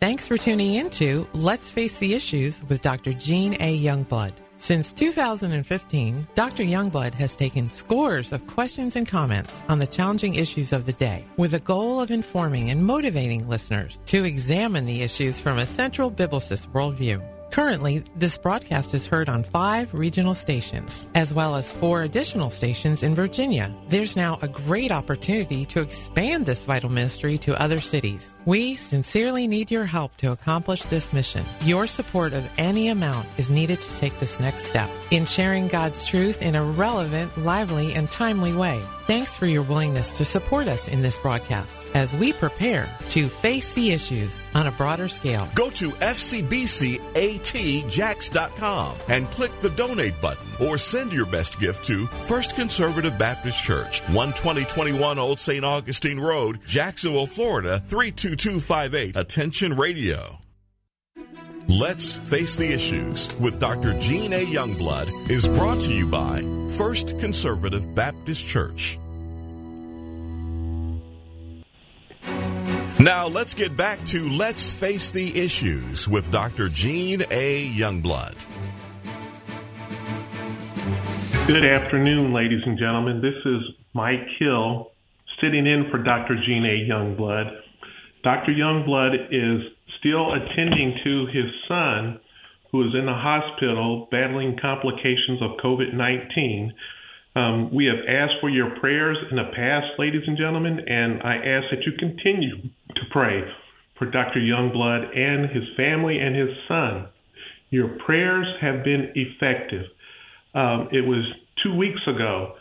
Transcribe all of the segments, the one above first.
Thanks for tuning in to Let's Face the Issues with Dr. Gene A. Youngblood. Since 2015, Dr. Youngblood has taken scores of questions and comments on the challenging issues of the day with the goal of informing and motivating listeners to examine the issues from a central biblicist worldview. Currently, this broadcast is heard on five regional stations, as well as four additional stations in Virginia. There's now a great opportunity to expand this vital ministry to other cities. We sincerely need your help to accomplish this mission. Your support of any amount is needed to take this next step in sharing God's truth in a relevant, lively, and timely way. Thanks for your willingness to support us in this broadcast as we prepare to face the issues on a broader scale. Go to fcbcatjax.com and click the donate button or send your best gift to First Conservative Baptist Church, 12021 Old St. Augustine Road, Jacksonville, Florida 32258. Attention Radio. Let's Face the Issues with Dr. Gene A. Youngblood is brought to you by First Conservative Baptist Church. Now let's get back to Let's Face the Issues with Dr. Gene A. Youngblood. Good afternoon, ladies and gentlemen. This is Mike Hill sitting in for Dr. Gene A. Youngblood. Dr. Youngblood is still attending to his son, who is in the hospital battling complications of COVID 19. Um, we have asked for your prayers in the past, ladies and gentlemen, and I ask that you continue to pray for Dr. Youngblood and his family and his son. Your prayers have been effective. Um, it was two weeks ago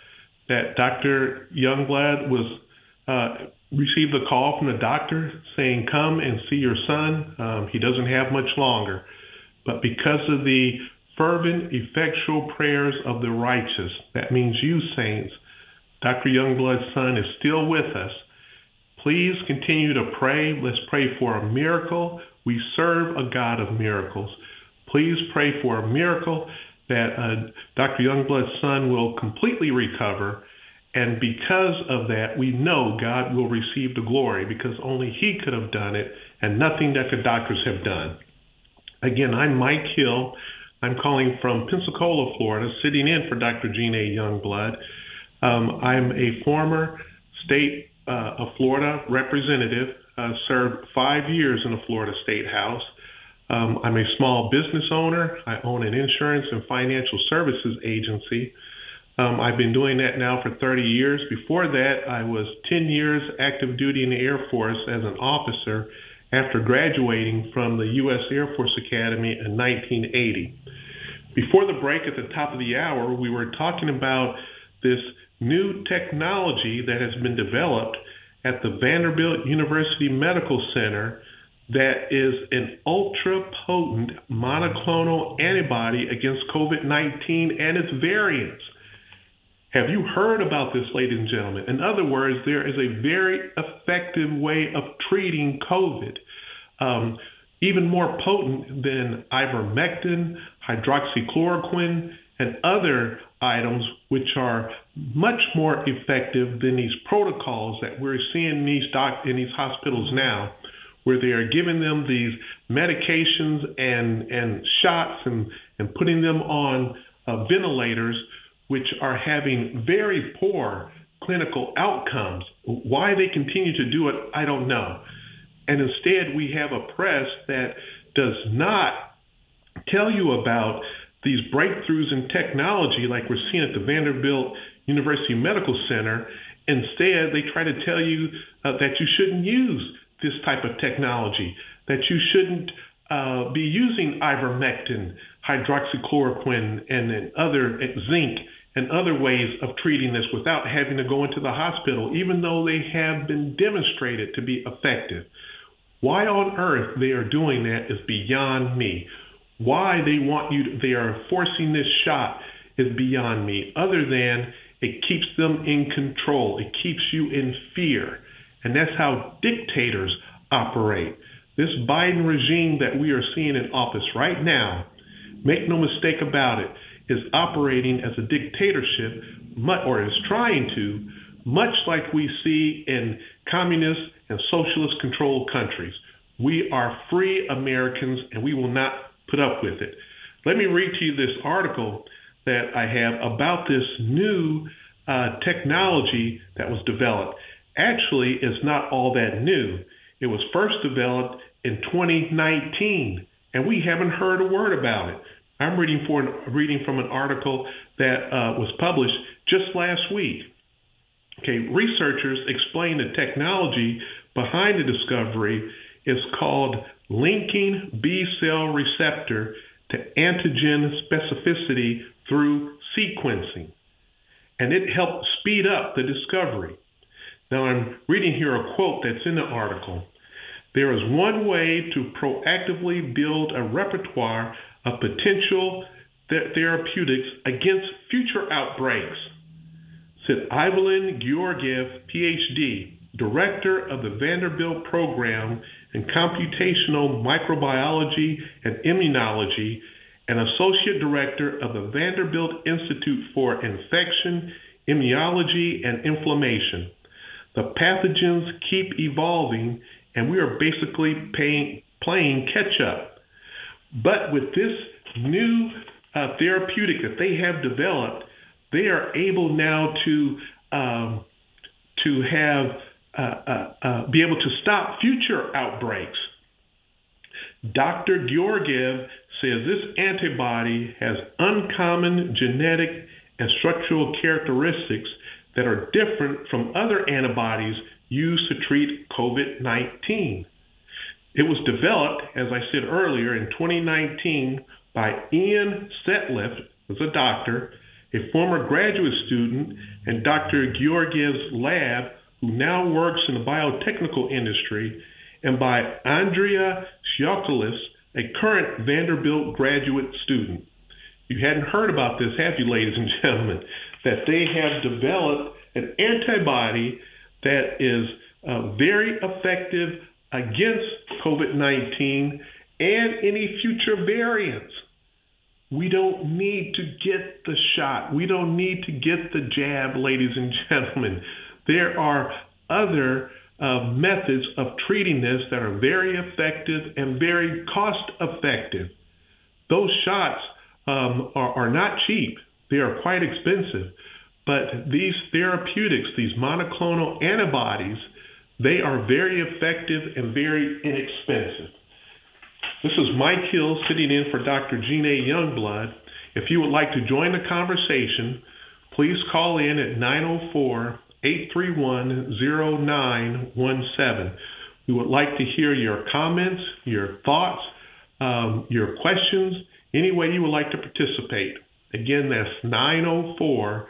that Dr. Youngblood was uh, received a call from the doctor saying, "Come and see your son. Um, he doesn't have much longer." But because of the fervent, effectual prayers of the righteous. That means you, saints. Dr. Youngblood's son is still with us. Please continue to pray. Let's pray for a miracle. We serve a God of miracles. Please pray for a miracle that uh, Dr. Youngblood's son will completely recover. And because of that, we know God will receive the glory because only He could have done it and nothing that the doctors have done. Again, I'm Mike Hill. I'm calling from Pensacola, Florida, sitting in for Dr. Gene A. Youngblood. Um, I'm a former state uh, of Florida representative, uh, served five years in the Florida State House. Um, I'm a small business owner. I own an insurance and financial services agency. Um, I've been doing that now for 30 years. Before that, I was 10 years active duty in the Air Force as an officer after graduating from the U.S. Air Force Academy in 1980. Before the break at the top of the hour, we were talking about this new technology that has been developed at the Vanderbilt University Medical Center that is an ultra potent monoclonal antibody against COVID 19 and its variants. Have you heard about this, ladies and gentlemen? In other words, there is a very effective way of treating COVID, um, even more potent than ivermectin, hydroxychloroquine, and other items which are much more effective than these protocols that we're seeing in these doc- in these hospitals now, where they are giving them these medications and and shots and and putting them on uh, ventilators which are having very poor clinical outcomes. Why they continue to do it, I don't know. And instead, we have a press that does not tell you about these breakthroughs in technology like we're seeing at the Vanderbilt University Medical Center. Instead, they try to tell you uh, that you shouldn't use this type of technology, that you shouldn't uh, be using ivermectin, hydroxychloroquine, and, and other zinc and other ways of treating this without having to go into the hospital, even though they have been demonstrated to be effective. Why on earth they are doing that is beyond me. Why they want you, to, they are forcing this shot is beyond me, other than it keeps them in control. It keeps you in fear. And that's how dictators operate. This Biden regime that we are seeing in office right now, make no mistake about it, is operating as a dictatorship, or is trying to, much like we see in communist and socialist controlled countries, We are free Americans and we will not put up with it. Let me read to you this article that I have about this new uh, technology that was developed. Actually, it's not all that new. It was first developed in 2019, and we haven't heard a word about it. I'm reading for an, reading from an article that uh, was published just last week. Okay, researchers explain the technology behind the discovery is called linking B cell receptor to antigen specificity through sequencing. And it helped speed up the discovery. Now, I'm reading here a quote that's in the article. There is one way to proactively build a repertoire of potential th- therapeutics against future outbreaks, said Ivelin Georgiev, PhD, director of the Vanderbilt Program in Computational Microbiology and Immunology and associate director of the Vanderbilt Institute for Infection, Immunology, and Inflammation. The pathogens keep evolving, and we are basically paying, playing catch up. But with this new uh, therapeutic that they have developed, they are able now to um, to have uh, uh, uh, be able to stop future outbreaks. Dr. Georgiev says this antibody has uncommon genetic and structural characteristics that are different from other antibodies used to treat COVID 19. It was developed, as I said earlier, in 2019 by Ian Setliff, who's a doctor, a former graduate student, and Dr. Georgiev's lab, who now works in the biotechnical industry, and by Andrea Shiakolas, a current Vanderbilt graduate student. You hadn't heard about this, have you, ladies and gentlemen? That they have developed an antibody that is uh, very effective against COVID 19 and any future variants. We don't need to get the shot. We don't need to get the jab, ladies and gentlemen. There are other uh, methods of treating this that are very effective and very cost effective. Those shots um, are, are not cheap, they are quite expensive. But these therapeutics, these monoclonal antibodies, they are very effective and very inexpensive. This is Mike Hill sitting in for Dr. Gene A. Youngblood. If you would like to join the conversation, please call in at 904 831 0917. We would like to hear your comments, your thoughts, um, your questions, any way you would like to participate. Again, that's 904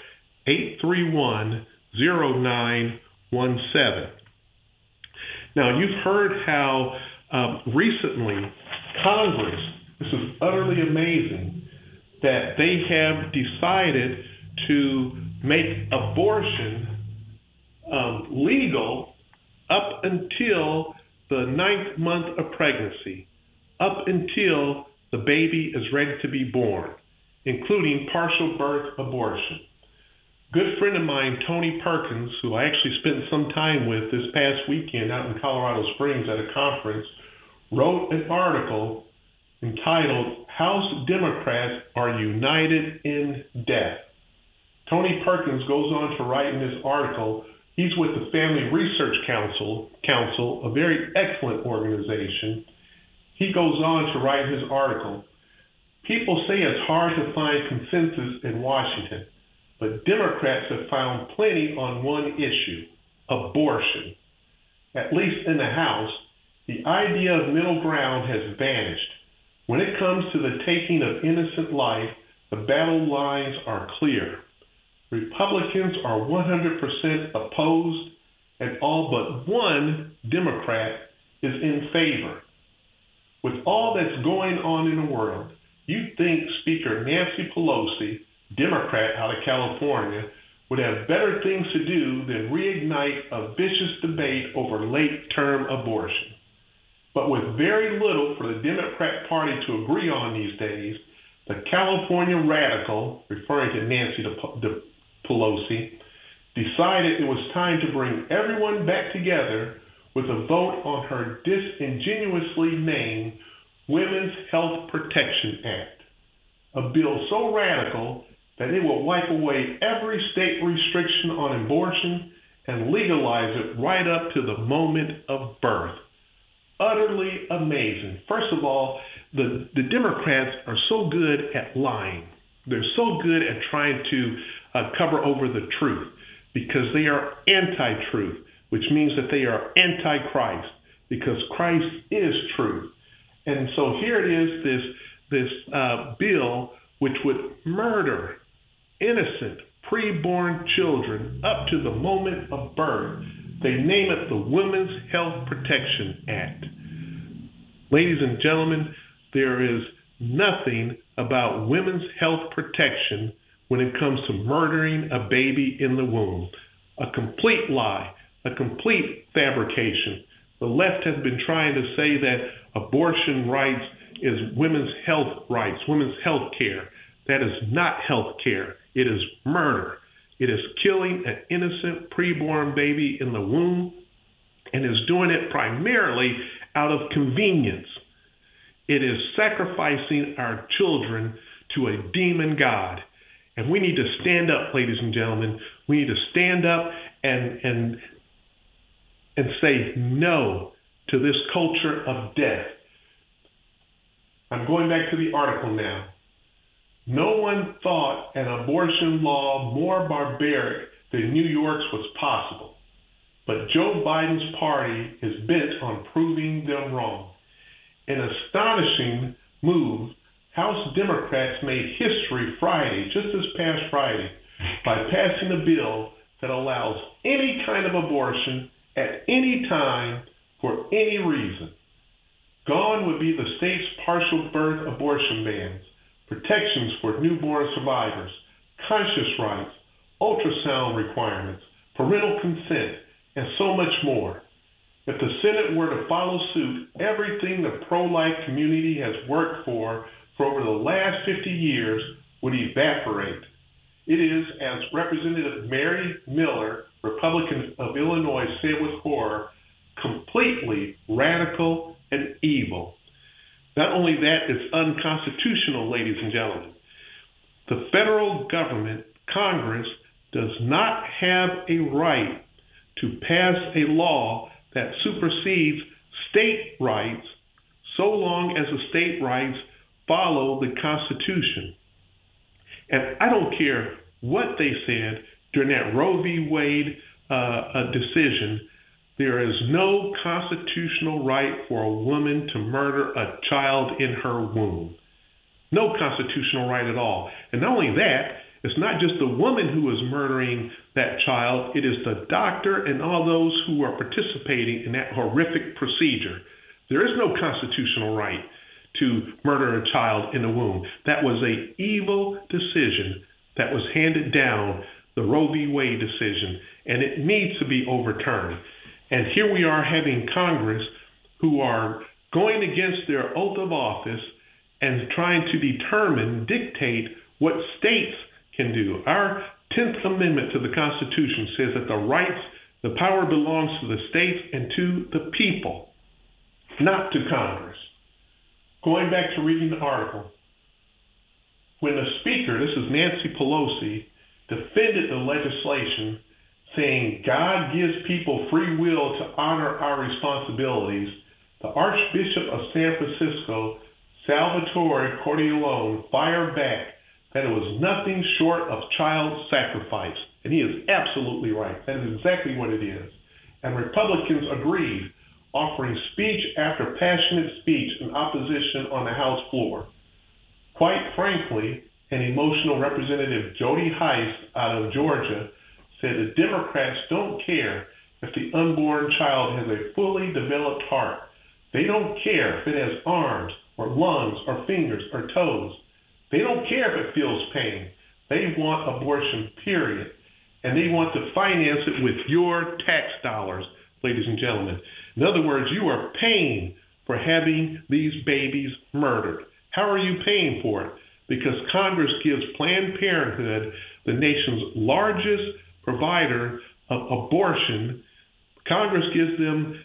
831 0917. Now, you've heard how um, recently Congress, this is utterly amazing, that they have decided to make abortion um, legal up until the ninth month of pregnancy, up until the baby is ready to be born, including partial birth abortion good friend of mine, Tony Perkins, who I actually spent some time with this past weekend out in Colorado Springs at a conference, wrote an article entitled House Democrats Are United in Death. Tony Perkins goes on to write in this article, he's with the Family Research Council, Council, a very excellent organization. He goes on to write his article. People say it's hard to find consensus in Washington. But Democrats have found plenty on one issue abortion. At least in the House, the idea of middle ground has vanished. When it comes to the taking of innocent life, the battle lines are clear. Republicans are 100% opposed, and all but one Democrat is in favor. With all that's going on in the world, you'd think Speaker Nancy Pelosi Democrat out of California, would have better things to do than reignite a vicious debate over late term abortion. But with very little for the Democrat Party to agree on these days, the California radical, referring to Nancy Pelosi, decided it was time to bring everyone back together with a vote on her disingenuously named Women's Health Protection Act, a bill so radical that it will wipe away every state restriction on abortion and legalize it right up to the moment of birth. Utterly amazing. First of all, the, the Democrats are so good at lying. They're so good at trying to uh, cover over the truth because they are anti truth, which means that they are anti Christ because Christ is truth. And so here it is this, this uh, bill which would murder innocent preborn children up to the moment of birth. They name it the Women's Health Protection Act. Ladies and gentlemen, there is nothing about women's health protection when it comes to murdering a baby in the womb. A complete lie, a complete fabrication. The left has been trying to say that abortion rights is women's health rights, women's health care. That is not health care. It is murder. It is killing an innocent preborn baby in the womb and is doing it primarily out of convenience. It is sacrificing our children to a demon God. And we need to stand up, ladies and gentlemen. We need to stand up and and and say no to this culture of death. I'm going back to the article now. No one thought an abortion law more barbaric than New York's was possible. But Joe Biden's party is bent on proving them wrong. An astonishing move, House Democrats made history Friday, just this past Friday, by passing a bill that allows any kind of abortion at any time for any reason. Gone would be the state's partial birth abortion bans protections for newborn survivors, conscious rights, ultrasound requirements, parental consent, and so much more. If the Senate were to follow suit, everything the pro life community has worked for for over the last 50 years would evaporate. It is, as Representative Mary Miller, Republican of Illinois, said with horror, completely radical and evil. Not only that, it's unconstitutional, ladies and gentlemen. The federal government, Congress, does not have a right to pass a law that supersedes state rights so long as the state rights follow the Constitution. And I don't care what they said during that Roe v. Wade uh, decision there is no constitutional right for a woman to murder a child in her womb. No constitutional right at all. And not only that, it's not just the woman who is murdering that child, it is the doctor and all those who are participating in that horrific procedure. There is no constitutional right to murder a child in the womb. That was a evil decision that was handed down, the Roe v. Wade decision, and it needs to be overturned. And here we are having Congress who are going against their oath of office and trying to determine, dictate what states can do. Our 10th Amendment to the Constitution says that the rights, the power belongs to the states and to the people, not to Congress. Going back to reading the article, when the Speaker, this is Nancy Pelosi, defended the legislation saying God gives people free will to honor our responsibilities, the Archbishop of San Francisco, Salvatore Cordileone, fired back that it was nothing short of child sacrifice. And he is absolutely right. That is exactly what it is. And Republicans agreed, offering speech after passionate speech in opposition on the House floor. Quite frankly, an emotional Representative Jody Hice out of Georgia said the Democrats don't care if the unborn child has a fully developed heart. They don't care if it has arms or lungs or fingers or toes. They don't care if it feels pain. They want abortion, period. And they want to finance it with your tax dollars, ladies and gentlemen. In other words, you are paying for having these babies murdered. How are you paying for it? Because Congress gives Planned Parenthood, the nation's largest provider of abortion, Congress gives them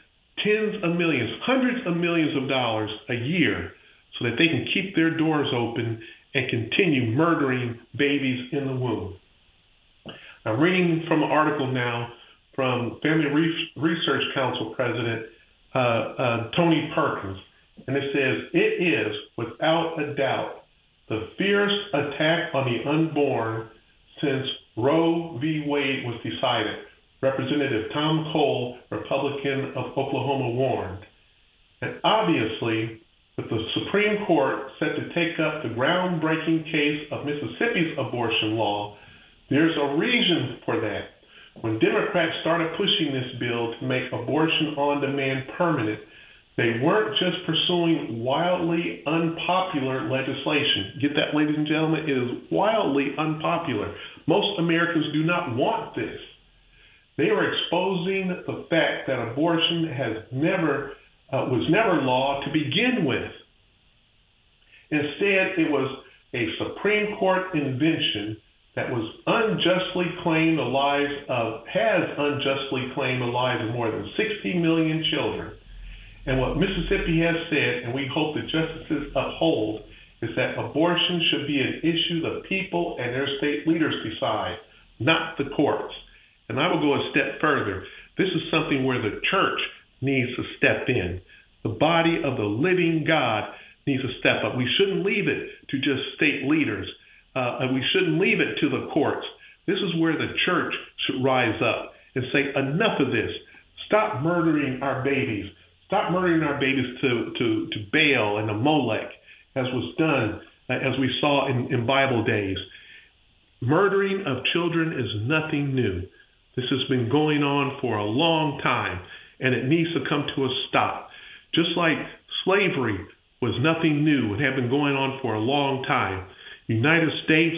tens of millions, hundreds of millions of dollars a year so that they can keep their doors open and continue murdering babies in the womb. I'm reading from an article now from Family Research Council President uh, uh, Tony Perkins, and it says it is without a doubt the fierce attack on the unborn since Roe v. Wade was decided. Representative Tom Cole, Republican of Oklahoma, warned. And obviously, with the Supreme Court set to take up the groundbreaking case of Mississippi's abortion law, there's a reason for that. When Democrats started pushing this bill to make abortion on demand permanent, they weren't just pursuing wildly unpopular legislation. Get that, ladies and gentlemen? It is wildly unpopular. Most Americans do not want this. They are exposing the fact that abortion has never uh, was never law to begin with. Instead, it was a Supreme Court invention that was unjustly claimed the lives of has unjustly claimed the lives of more than 60 million children. And what Mississippi has said, and we hope the justices uphold, is that abortion should be an issue the people and their state leaders decide, not the courts. And I will go a step further. This is something where the church needs to step in. The body of the living God needs to step up. We shouldn't leave it to just state leaders. Uh, we shouldn't leave it to the courts. This is where the church should rise up and say, enough of this. Stop murdering our babies. Stop murdering our babies to, to, to Baal and to Molech, as was done, uh, as we saw in, in Bible days. Murdering of children is nothing new. This has been going on for a long time, and it needs to come to a stop. Just like slavery was nothing new and had been going on for a long time. United States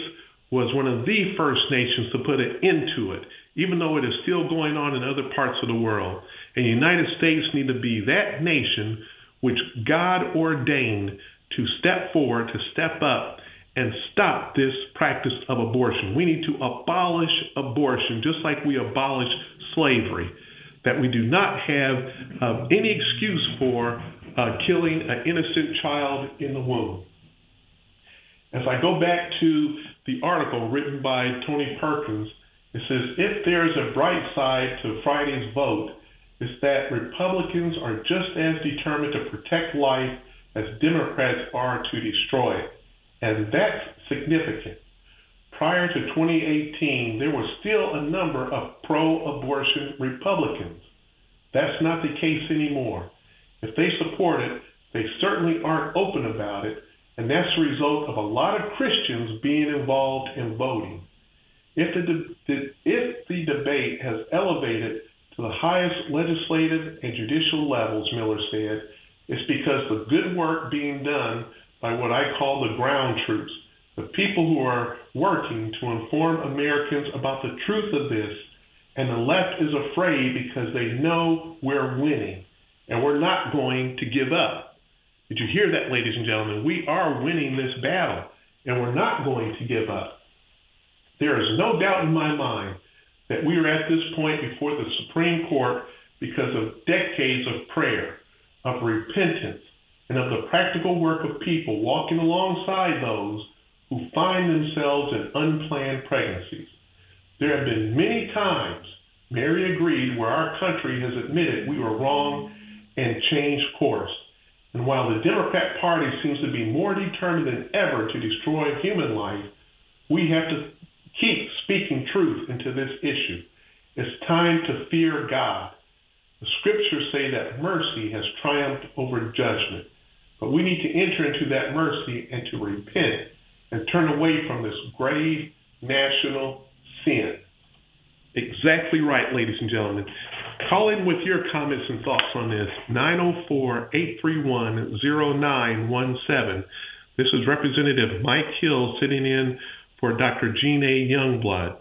was one of the first nations to put an end to it, even though it is still going on in other parts of the world. And United States need to be that nation which God ordained to step forward, to step up, and stop this practice of abortion. We need to abolish abortion just like we abolished slavery. That we do not have uh, any excuse for uh, killing an innocent child in the womb. As I go back to the article written by Tony Perkins, it says if there is a bright side to Friday's vote, it's that Republicans are just as determined to protect life as Democrats are to destroy it. And that's significant. Prior to 2018, there was still a number of pro abortion Republicans. That's not the case anymore. If they support it, they certainly aren't open about it, and that's the result of a lot of Christians being involved in voting. If the, de- if the debate has elevated to the highest legislative and judicial levels, Miller said, it's because the good work being done by what I call the ground troops, the people who are working to inform Americans about the truth of this. And the left is afraid because they know we're winning and we're not going to give up. Did you hear that, ladies and gentlemen? We are winning this battle and we're not going to give up. There is no doubt in my mind that we are at this point before the Supreme Court because of decades of prayer, of repentance, and of the practical work of people walking alongside those who find themselves in unplanned pregnancies. There have been many times, Mary agreed, where our country has admitted we were wrong and changed course. And while the Democrat Party seems to be more determined than ever to destroy human life, we have to keep speaking truth into this issue. It's time to fear God. The scriptures say that mercy has triumphed over judgment. But we need to enter into that mercy and to repent and turn away from this grave national sin. Exactly right, ladies and gentlemen. Call in with your comments and thoughts on this. 904 831 0917. This is Representative Mike Hill sitting in for Dr. Gene A. Youngblood.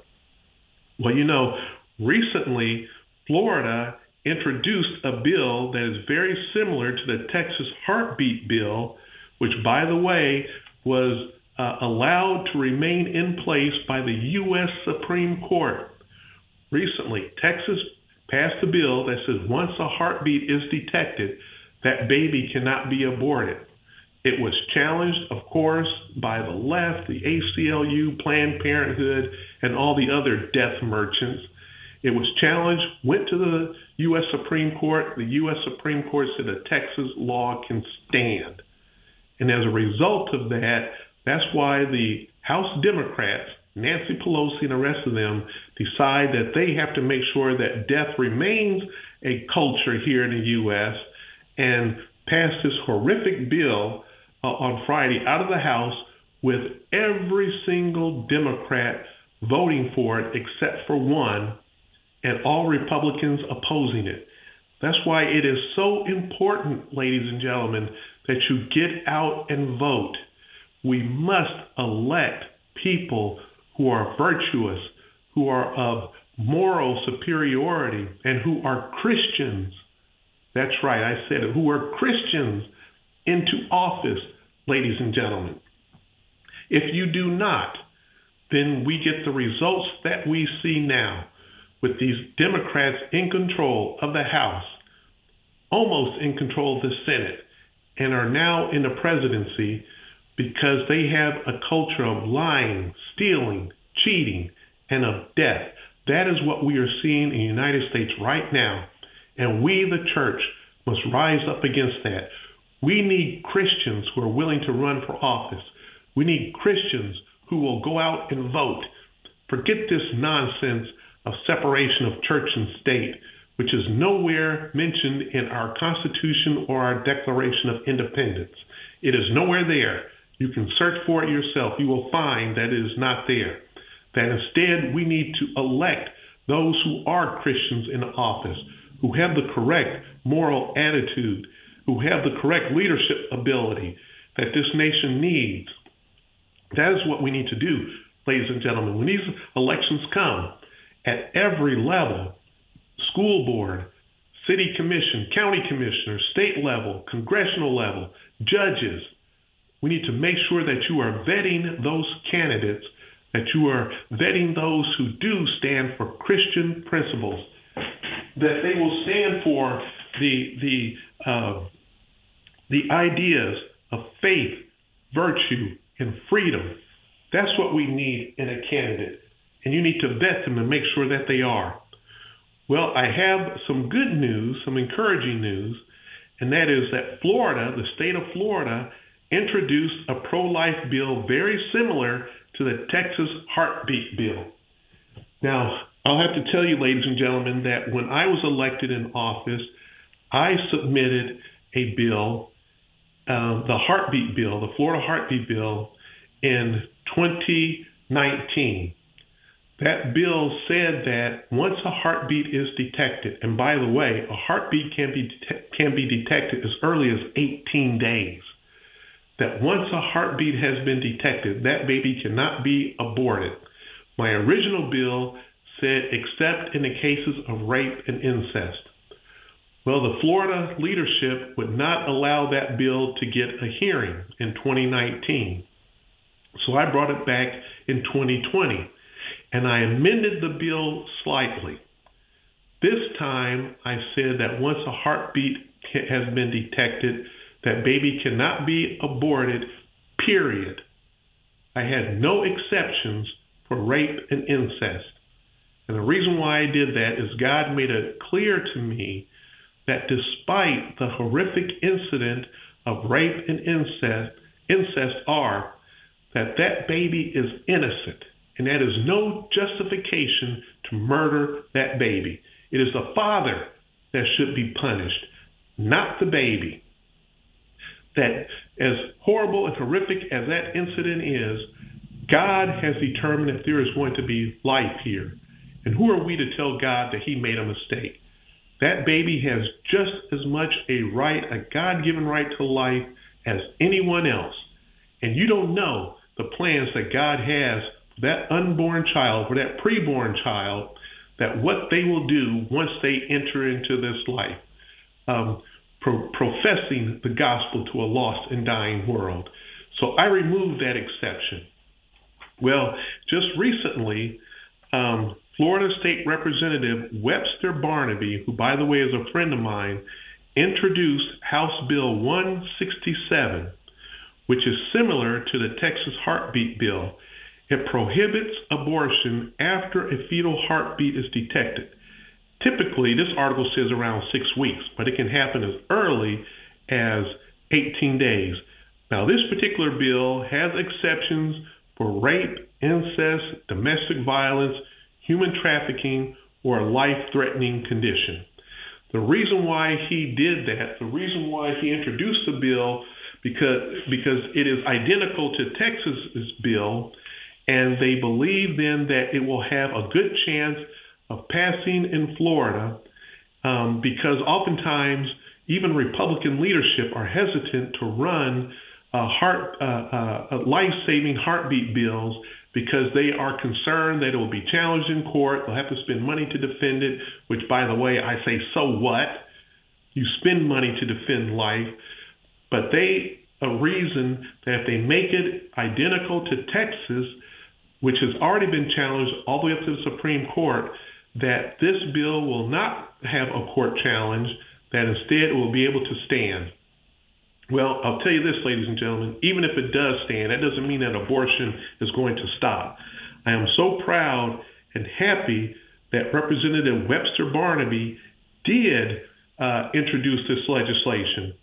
Well, you know, recently Florida introduced a bill that is very similar to the Texas heartbeat bill, which, by the way, was uh, allowed to remain in place by the U.S. Supreme Court. Recently, Texas passed a bill that says once a heartbeat is detected, that baby cannot be aborted. It was challenged, of course, by the left, the ACLU, Planned Parenthood, and all the other death merchants. It was challenged, went to the U.S. Supreme Court. The U.S. Supreme Court said a Texas law can stand. And as a result of that, that's why the House Democrats, Nancy Pelosi and the rest of them, decide that they have to make sure that death remains a culture here in the U.S. and pass this horrific bill uh, on Friday out of the House with every single Democrat voting for it except for one, and all Republicans opposing it. That's why it is so important, ladies and gentlemen, that you get out and vote. We must elect people who are virtuous, who are of moral superiority, and who are Christians. That's right, I said it, who are Christians into office, ladies and gentlemen. If you do not, then we get the results that we see now with these Democrats in control of the House, almost in control of the Senate, and are now in the presidency because they have a culture of lying, stealing, cheating, and of death. That is what we are seeing in the United States right now. And we, the church, must rise up against that. We need Christians who are willing to run for office. We need Christians who will go out and vote. Forget this nonsense of separation of church and state, which is nowhere mentioned in our Constitution or our Declaration of Independence. It is nowhere there. You can search for it yourself. You will find that it is not there. That instead we need to elect those who are Christians in office, who have the correct moral attitude, who have the correct leadership ability that this nation needs. That is what we need to do, ladies and gentlemen. When these elections come, at every level, school board, city commission, county commissioner, state level, congressional level, judges, we need to make sure that you are vetting those candidates, that you are vetting those who do stand for Christian principles, that they will stand for the the uh, the ideas of faith, virtue, and freedom. That's what we need in a candidate, and you need to vet them and make sure that they are. Well, I have some good news, some encouraging news, and that is that Florida, the state of Florida, introduced a pro life bill very similar to the Texas heartbeat bill. Now, I'll have to tell you, ladies and gentlemen, that when I was elected in office, I submitted a bill, uh, the heartbeat bill, the Florida heartbeat bill, in 2019. That bill said that once a heartbeat is detected, and by the way, a heartbeat can be can be detected as early as 18 days that once a heartbeat has been detected, that baby cannot be aborted. My original bill said except in the cases of rape and incest. Well, the Florida leadership would not allow that bill to get a hearing in 2019. So I brought it back in 2020 and I amended the bill slightly. This time I said that once a heartbeat has been detected, that baby cannot be aborted, period. I had no exceptions for rape and incest. And the reason why I did that is God made it clear to me that despite the horrific incident of rape and incest, incest are that that baby is innocent and that is no justification to murder that baby. It is the father that should be punished, not the baby that as horrible and horrific as that incident is, God has determined if there is going to be life here. And who are we to tell God that he made a mistake? That baby has just as much a right, a God given right to life as anyone else. And you don't know the plans that God has that unborn child, or that preborn child, that what they will do once they enter into this life. Um, pro- professing the gospel to a lost and dying world. So I removed that exception. Well, just recently, um, Florida State Representative Webster Barnaby, who, by the way, is a friend of mine, introduced House Bill 167, which is similar to the Texas heartbeat bill. It prohibits abortion after a fetal heartbeat is detected. Typically, this article says around six weeks, but it can happen as early as 18 days. Now, this particular bill has exceptions for rape, incest, domestic violence, human trafficking, or a life threatening condition. The reason why he did that, the reason why he introduced the bill, because, because it is identical to Texas's bill, and they believe then that it will have a good chance of passing in Florida um, because oftentimes even Republican leadership are hesitant to run uh, heart, uh, uh, life-saving heartbeat bills because they are concerned that it will be challenged in court. They'll have to spend money to defend it, which, by the way, I say, so what? You spend money to defend life, but they a reason that if they make it identical to Texas, which has already been challenged all the way up to the Supreme Court, that this bill will not have a court challenge, that instead it will be able to stand. Well, I'll tell you this, ladies and gentlemen, even if it does stand, that doesn't mean that abortion is going to stop. I am so proud and happy that Representative Webster Barnaby did uh, introduce this legislation.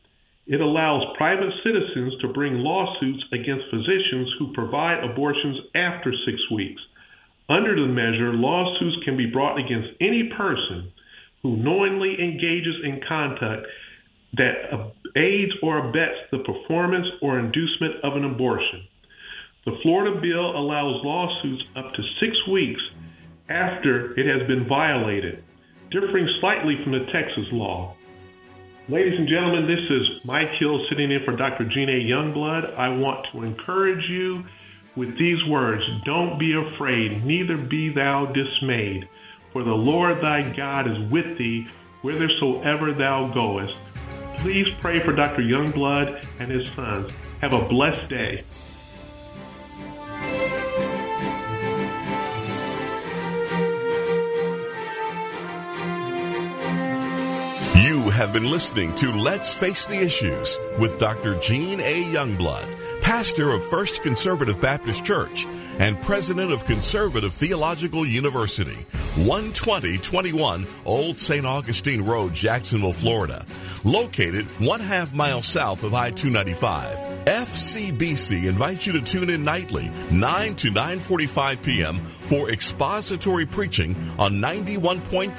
It allows private citizens to bring lawsuits against physicians who provide abortions after six weeks. Under the measure, lawsuits can be brought against any person who knowingly engages in conduct that aids or abets the performance or inducement of an abortion. The Florida bill allows lawsuits up to six weeks after it has been violated, differing slightly from the Texas law. Ladies and gentlemen, this is Mike Hill sitting in for Dr. Gene A. Youngblood. I want to encourage you with these words Don't be afraid, neither be thou dismayed, for the Lord thy God is with thee whithersoever thou goest. Please pray for Dr. Youngblood and his sons. Have a blessed day. Have been listening to Let's Face the Issues with Dr. Gene A. Youngblood, pastor of First Conservative Baptist Church and president of Conservative Theological University, 12021 Old St. Augustine Road, Jacksonville, Florida, located one half mile south of I 295. FCBC invites you to tune in nightly, 9 to 9:45 p.m. for expository preaching on 91.3,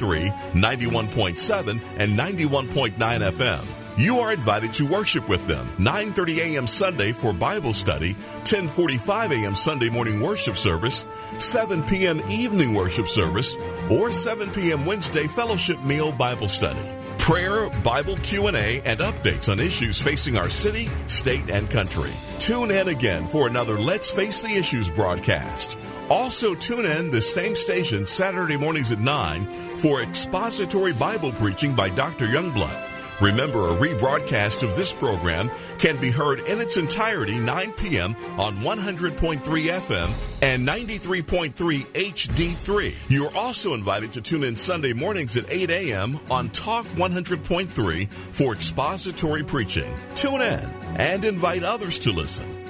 91.7, and 91.9 FM. You are invited to worship with them 9:30 a.m. Sunday for Bible study, 10:45 a.m. Sunday morning worship service, 7 p.m. evening worship service, or 7 p.m. Wednesday fellowship meal Bible study. Prayer, Bible Q&A, and updates on issues facing our city, state, and country. Tune in again for another Let's Face the Issues broadcast. Also, tune in the same station Saturday mornings at 9 for expository Bible preaching by Dr. Youngblood. Remember, a rebroadcast of this program can be heard in its entirety 9 p.m. on 100.3 FM and 93.3 HD3. You're also invited to tune in Sunday mornings at 8 a.m. on Talk 100.3 for expository preaching. Tune in and invite others to listen.